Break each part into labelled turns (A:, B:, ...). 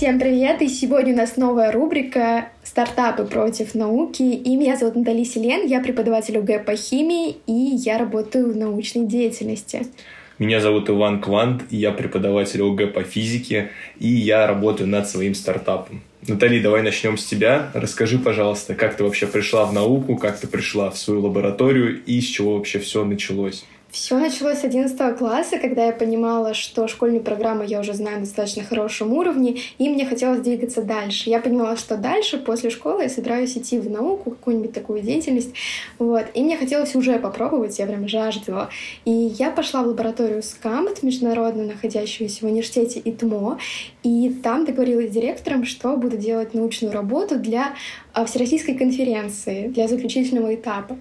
A: Всем привет! И сегодня у нас новая рубрика «Стартапы против науки». И меня зовут Натали Селен, я преподаватель УГ по химии, и я работаю в научной деятельности.
B: Меня зовут Иван Квант, я преподаватель ОГЭ по физике, и я работаю над своим стартапом. Натали, давай начнем с тебя. Расскажи, пожалуйста, как ты вообще пришла в науку, как ты пришла в свою лабораторию и с чего вообще все началось?
A: Все началось с 11 класса, когда я понимала, что школьную программу я уже знаю на достаточно хорошем уровне, и мне хотелось двигаться дальше. Я понимала, что дальше, после школы, я собираюсь идти в науку, какую-нибудь такую деятельность. Вот. И мне хотелось уже попробовать, я прям жаждала. И я пошла в лабораторию СКАМТ, международную, находящуюся в университете ИТМО, и там договорилась с директором, что буду делать научную работу для а, всероссийской конференции, для заключительного этапа.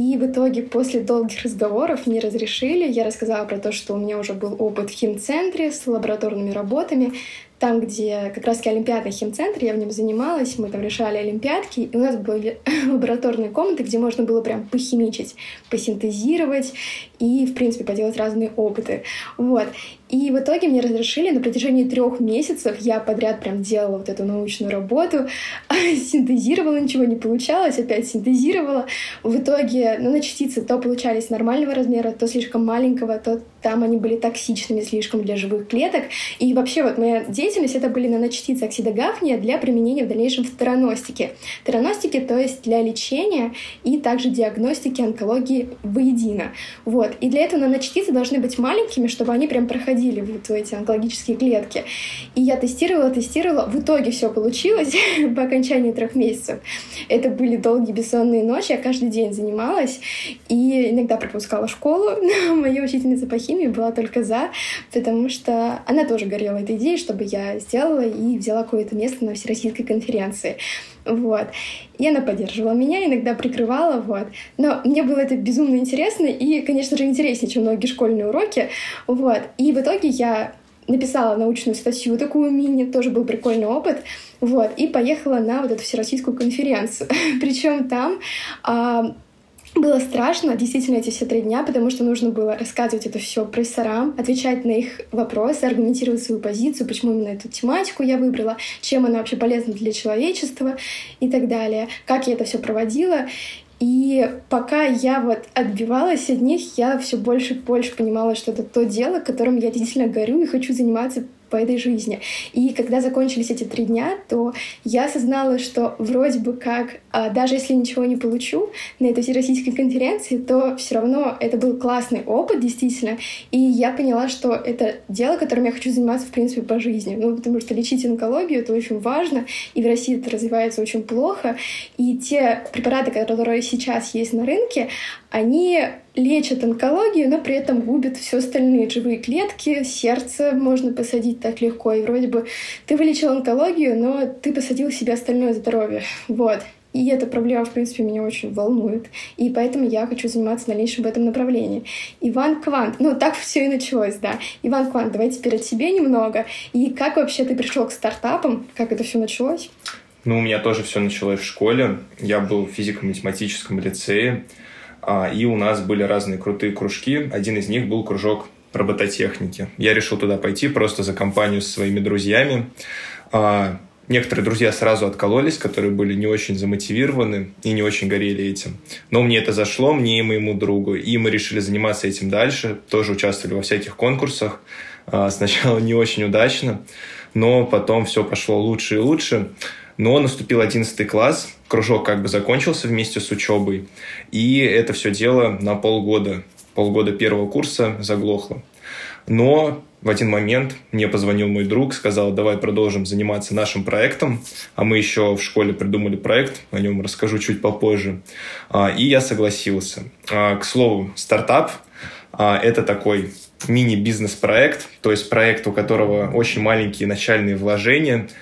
A: И в итоге после долгих разговоров мне разрешили. Я рассказала про то, что у меня уже был опыт в химцентре с лабораторными работами там, где как раз-таки олимпиадный химцентр, я в нем занималась, мы там решали олимпиадки, и у нас были лабораторные комнаты, где можно было прям похимичить, посинтезировать и, в принципе, поделать разные опыты. Вот. И в итоге мне разрешили на протяжении трех месяцев, я подряд прям делала вот эту научную работу, синтезировала, ничего не получалось, опять синтезировала. В итоге ну, на частицы то получались нормального размера, то слишком маленького, то там они были токсичными слишком для живых клеток. И вообще вот моя деятельность это были наночастицы оксида гафния для применения в дальнейшем в тераностике. Тераностике, то есть для лечения и также диагностики онкологии воедино. Вот. И для этого наночастицы должны быть маленькими, чтобы они прям проходили вот в эти онкологические клетки. И я тестировала, тестировала. В итоге все получилось по окончании трех месяцев. Это были долгие бессонные ночи. Я каждый день занималась и иногда пропускала школу. Моя учительница по химии была только за, потому что она тоже горела этой идеей, чтобы я сделала и взяла какое-то место на всероссийской конференции. Вот. И она поддерживала меня, иногда прикрывала, вот. Но мне было это безумно интересно и, конечно же, интереснее, чем многие школьные уроки, вот. И в итоге я написала научную статью такую мини, тоже был прикольный опыт, вот, и поехала на вот эту всероссийскую конференцию. Причем там а, было страшно, действительно, эти все три дня, потому что нужно было рассказывать это все профессорам, отвечать на их вопросы, аргументировать свою позицию, почему именно эту тематику я выбрала, чем она вообще полезна для человечества и так далее, как я это все проводила. И пока я вот отбивалась от них, я все больше и больше понимала, что это то дело, которым я действительно горю и хочу заниматься по этой жизни. И когда закончились эти три дня, то я осознала, что вроде бы как, а, даже если ничего не получу на этой всероссийской конференции, то все равно это был классный опыт, действительно. И я поняла, что это дело, которым я хочу заниматься, в принципе, по жизни. Ну, потому что лечить онкологию — это очень важно, и в России это развивается очень плохо. И те препараты, которые сейчас есть на рынке, они лечат онкологию, но при этом губят все остальные живые клетки, сердце можно посадить так легко. И вроде бы ты вылечил онкологию, но ты посадил себе остальное здоровье. Вот. И эта проблема, в принципе, меня очень волнует. И поэтому я хочу заниматься дальнейшем в этом направлении. Иван Квант. Ну, так все и началось, да. Иван Квант, давай теперь о тебе немного. И как вообще ты пришел к стартапам? Как это все началось?
B: Ну, у меня тоже все началось в школе. Я был в физико-математическом лицее. А, и у нас были разные крутые кружки. Один из них был кружок робототехники. Я решил туда пойти просто за компанию со своими друзьями. А, некоторые друзья сразу откололись, которые были не очень замотивированы и не очень горели этим. Но мне это зашло, мне и моему другу. И мы решили заниматься этим дальше. Тоже участвовали во всяких конкурсах. А, сначала не очень удачно, но потом все пошло лучше и лучше. Но наступил 11 класс, кружок как бы закончился вместе с учебой, и это все дело на полгода, полгода первого курса заглохло. Но в один момент мне позвонил мой друг, сказал, давай продолжим заниматься нашим проектом, а мы еще в школе придумали проект, о нем расскажу чуть попозже, а, и я согласился. А, к слову, стартап а, – это такой мини-бизнес-проект, то есть проект, у которого очень маленькие начальные вложения –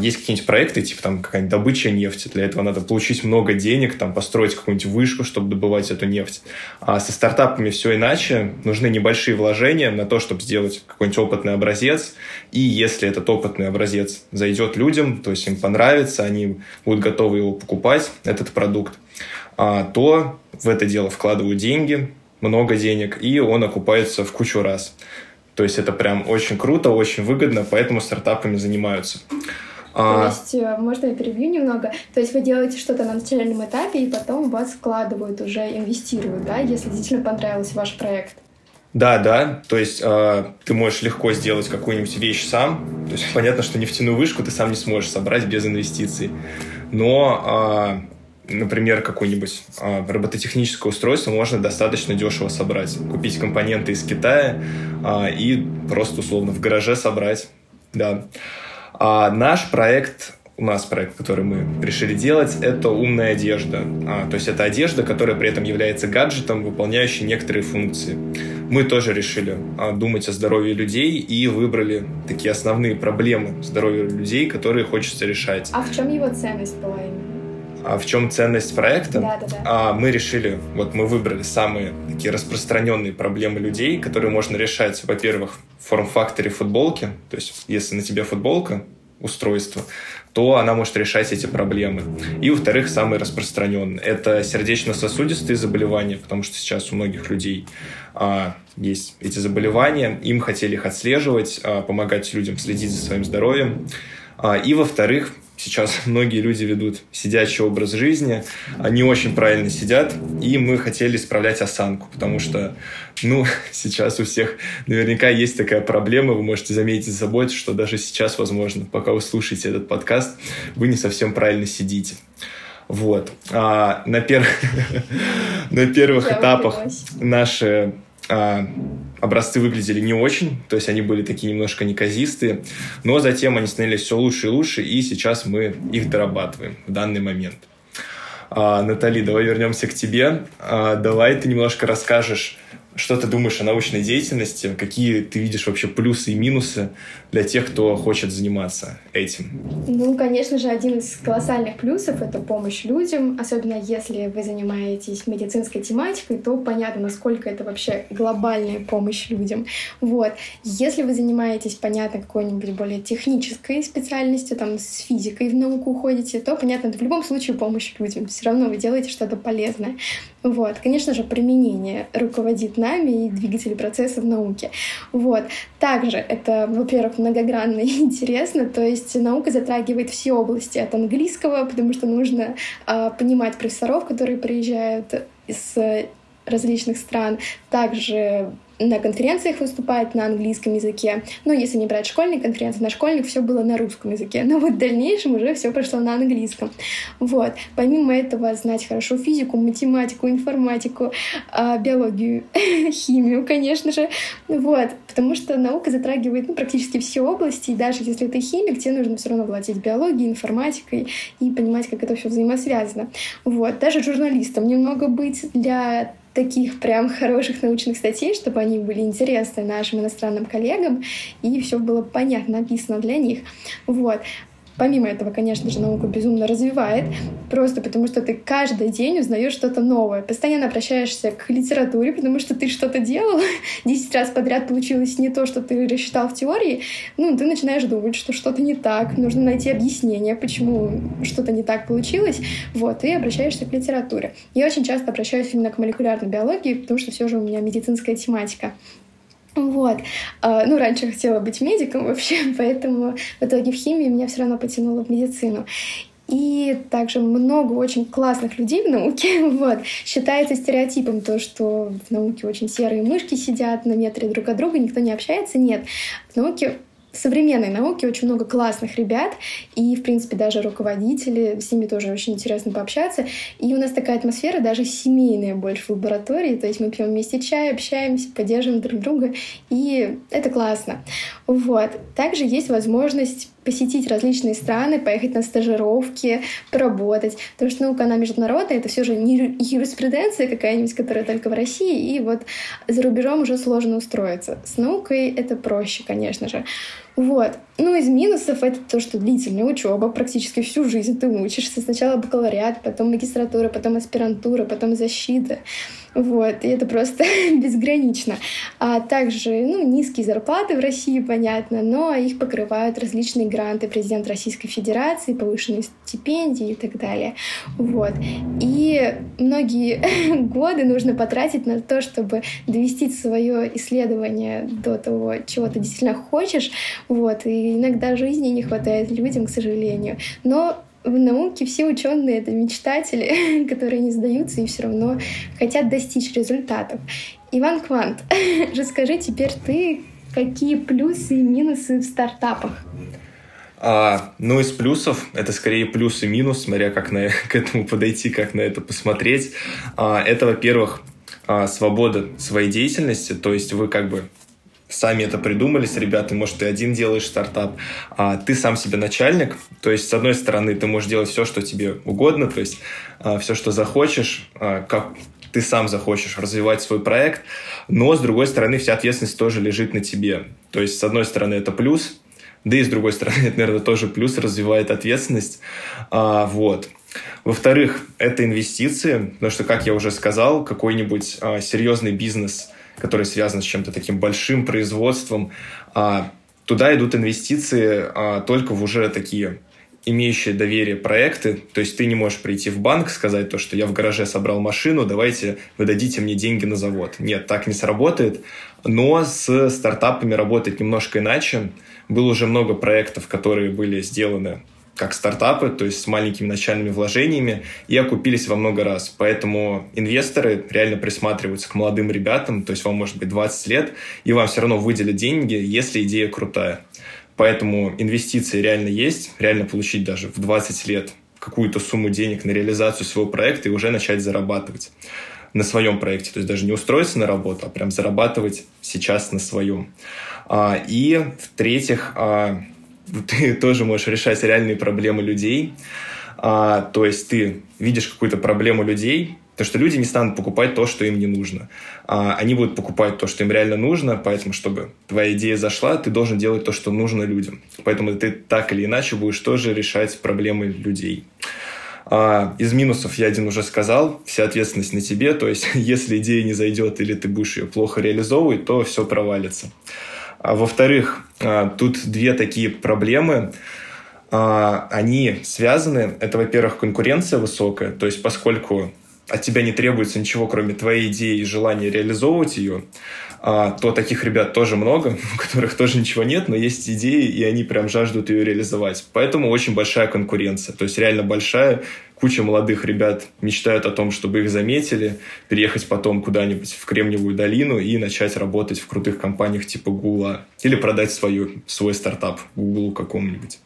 B: есть какие-нибудь проекты, типа там какая-нибудь добыча нефти, для этого надо получить много денег, там построить какую-нибудь вышку, чтобы добывать эту нефть. А со стартапами все иначе, нужны небольшие вложения на то, чтобы сделать какой-нибудь опытный образец, и если этот опытный образец зайдет людям, то есть им понравится, они будут готовы его покупать, этот продукт, а, то в это дело вкладывают деньги, много денег, и он окупается в кучу раз. То есть это прям очень круто, очень выгодно, поэтому стартапами занимаются.
A: То а... есть, э, можно я перебью немного? То есть вы делаете что-то на начальном этапе, и потом вас вкладывают, уже инвестируют, да, если действительно понравился ваш проект?
B: Да, да, то есть э, ты можешь легко сделать какую-нибудь вещь сам. То есть понятно, что нефтяную вышку ты сам не сможешь собрать без инвестиций. Но, э, например, какое-нибудь э, робототехническое устройство можно достаточно дешево собрать. Купить компоненты из Китая э, и просто условно в гараже собрать. Да. А наш проект у нас проект, который мы решили делать, это умная одежда. А, то есть это одежда, которая при этом является гаджетом, выполняющий некоторые функции. Мы тоже решили а, думать о здоровье людей и выбрали такие основные проблемы здоровья людей, которые хочется решать.
A: А в чем его ценность была именно?
B: А в чем ценность проекта?
A: Да, да, да.
B: А, мы решили, вот мы выбрали самые такие распространенные проблемы людей, которые можно решать, во-первых, в форм-факторе футболки. То есть, если на тебе футболка, устройство, то она может решать эти проблемы. И, во-вторых, самые распространенные. Это сердечно-сосудистые заболевания, потому что сейчас у многих людей а, есть эти заболевания. Им хотели их отслеживать, а, помогать людям следить за своим здоровьем. А, и, во-вторых, Сейчас многие люди ведут сидячий образ жизни, они очень правильно сидят, и мы хотели исправлять осанку, потому что, ну, сейчас у всех наверняка есть такая проблема, вы можете заметить за собой, что даже сейчас, возможно, пока вы слушаете этот подкаст, вы не совсем правильно сидите. Вот. А на, пер... на первых этапах наши а, образцы выглядели не очень, то есть они были такие немножко неказистые, но затем они становились все лучше и лучше, и сейчас мы их дорабатываем в данный момент. А, Натали, давай вернемся к тебе. А, давай ты немножко расскажешь что ты думаешь о научной деятельности? Какие ты видишь вообще плюсы и минусы для тех, кто хочет заниматься этим?
A: Ну, конечно же, один из колоссальных плюсов — это помощь людям. Особенно если вы занимаетесь медицинской тематикой, то понятно, насколько это вообще глобальная помощь людям. Вот. Если вы занимаетесь, понятно, какой-нибудь более технической специальностью, там, с физикой в науку уходите, то, понятно, это в любом случае помощь людям. Все равно вы делаете что-то полезное. Вот. Конечно же, применение руководит нами и двигатели процесса в науке. Вот. Также это, во-первых, многогранно и интересно, то есть наука затрагивает все области от английского, потому что нужно э, понимать профессоров, которые приезжают из различных стран, также на конференциях выступать на английском языке. Ну, если не брать школьные конференции, на школьных все было на русском языке. Но вот в дальнейшем уже все прошло на английском. Вот. Помимо этого, знать хорошо физику, математику, информатику, а, биологию, химию, конечно же. Вот. Потому что наука затрагивает ну, практически все области. И даже если ты химик, тебе нужно все равно владеть биологией, информатикой и понимать, как это все взаимосвязано. Вот. Даже журналистом немного быть для таких прям хороших научных статей, чтобы они были интересны нашим иностранным коллегам, и все было понятно написано для них. Вот. Помимо этого, конечно же, науку безумно развивает, просто потому что ты каждый день узнаешь что-то новое. Постоянно обращаешься к литературе, потому что ты что-то делал, 10 раз подряд получилось не то, что ты рассчитал в теории, ну, ты начинаешь думать, что что-то не так, нужно найти объяснение, почему что-то не так получилось, вот, и обращаешься к литературе. Я очень часто обращаюсь именно к молекулярной биологии, потому что все же у меня медицинская тематика. Вот. А, ну, раньше хотела быть медиком вообще, поэтому в итоге в химии меня все равно потянуло в медицину. И также много очень классных людей в науке. Вот. Считается стереотипом то, что в науке очень серые мышки сидят на метре друг от друга, никто не общается. Нет. В науке в современной науке очень много классных ребят, и, в принципе, даже руководители, с ними тоже очень интересно пообщаться. И у нас такая атмосфера даже семейная больше в лаборатории, то есть мы пьем вместе чай, общаемся, поддерживаем друг друга, и это классно. Вот. Также есть возможность посетить различные страны, поехать на стажировки, поработать. Потому что наука, она международная, это все же не юриспруденция какая-нибудь, которая только в России, и вот за рубежом уже сложно устроиться. С наукой это проще, конечно же. Вот. Ну, из минусов это то, что длительная учеба, практически всю жизнь ты учишься. Сначала бакалавриат, потом магистратура, потом аспирантура, потом защита. Вот, и это просто безгранично. А также, ну, низкие зарплаты в России, понятно, но их покрывают различные гранты президента Российской Федерации, повышенные стипендии и так далее. Вот. И многие годы нужно потратить на то, чтобы довести свое исследование до того, чего ты действительно хочешь. Вот. И иногда жизни не хватает людям, к сожалению. Но в науке все ученые это мечтатели, которые не сдаются и все равно хотят достичь результатов. Иван Квант, расскажи теперь ты, какие плюсы и минусы в стартапах?
B: А, ну, из плюсов, это скорее плюс и минус, смотря как на, к этому подойти, как на это посмотреть. А, это, во-первых, а, свобода своей деятельности, то есть вы как бы сами это придумали с ребятами, может, ты один делаешь стартап, а ты сам себе начальник, то есть, с одной стороны, ты можешь делать все, что тебе угодно, то есть, а, все, что захочешь, а, как ты сам захочешь развивать свой проект, но, с другой стороны, вся ответственность тоже лежит на тебе. То есть, с одной стороны, это плюс, да и с другой стороны, это, наверное, тоже плюс, развивает ответственность. А, вот. Во-вторых, это инвестиции, потому что, как я уже сказал, какой-нибудь а, серьезный бизнес – который связан с чем-то таким большим производством, а, туда идут инвестиции а, только в уже такие имеющие доверие проекты, то есть ты не можешь прийти в банк, сказать то, что я в гараже собрал машину, давайте вы дадите мне деньги на завод. Нет, так не сработает, но с стартапами работает немножко иначе. Было уже много проектов, которые были сделаны как стартапы, то есть с маленькими начальными вложениями, и окупились во много раз. Поэтому инвесторы реально присматриваются к молодым ребятам, то есть вам может быть 20 лет, и вам все равно выделят деньги, если идея крутая. Поэтому инвестиции реально есть, реально получить даже в 20 лет какую-то сумму денег на реализацию своего проекта и уже начать зарабатывать на своем проекте. То есть даже не устроиться на работу, а прям зарабатывать сейчас на своем. А, и в-третьих, а, ты тоже можешь решать реальные проблемы людей. А, то есть ты видишь какую-то проблему людей, то что люди не станут покупать то, что им не нужно. А, они будут покупать то, что им реально нужно, поэтому, чтобы твоя идея зашла, ты должен делать то, что нужно людям. Поэтому ты так или иначе будешь тоже решать проблемы людей. А, из минусов я один уже сказал, вся ответственность на тебе, то есть если идея не зайдет или ты будешь ее плохо реализовывать, то все провалится. А во-вторых, а, тут две такие проблемы. А, они связаны. Это, во-первых, конкуренция высокая. То есть, поскольку от тебя не требуется ничего, кроме твоей идеи и желания реализовывать ее, то таких ребят тоже много, у которых тоже ничего нет, но есть идеи, и они прям жаждут ее реализовать. Поэтому очень большая конкуренция, то есть реально большая, куча молодых ребят мечтают о том, чтобы их заметили, переехать потом куда-нибудь в Кремниевую долину и начать работать в крутых компаниях типа Гугла или продать свою, свой стартап Гуглу какому-нибудь.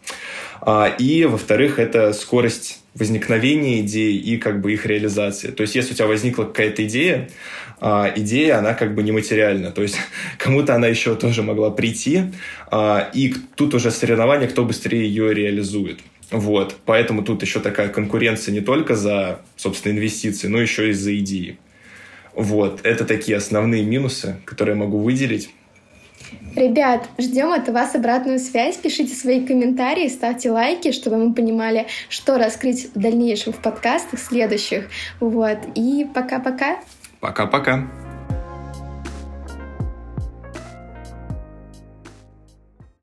B: А, и, во-вторых, это скорость возникновения идей и как бы их реализации. То есть, если у тебя возникла какая-то идея, а, идея, она как бы нематериальна. То есть, кому-то она еще тоже могла прийти, а, и тут уже соревнование, кто быстрее ее реализует. Вот, поэтому тут еще такая конкуренция не только за, собственно, инвестиции, но еще и за идеи. Вот, это такие основные минусы, которые я могу выделить.
A: Ребят, ждем от вас обратную связь. Пишите свои комментарии, ставьте лайки, чтобы мы понимали, что раскрыть в дальнейшем в подкастах следующих. Вот. И пока-пока.
B: Пока-пока.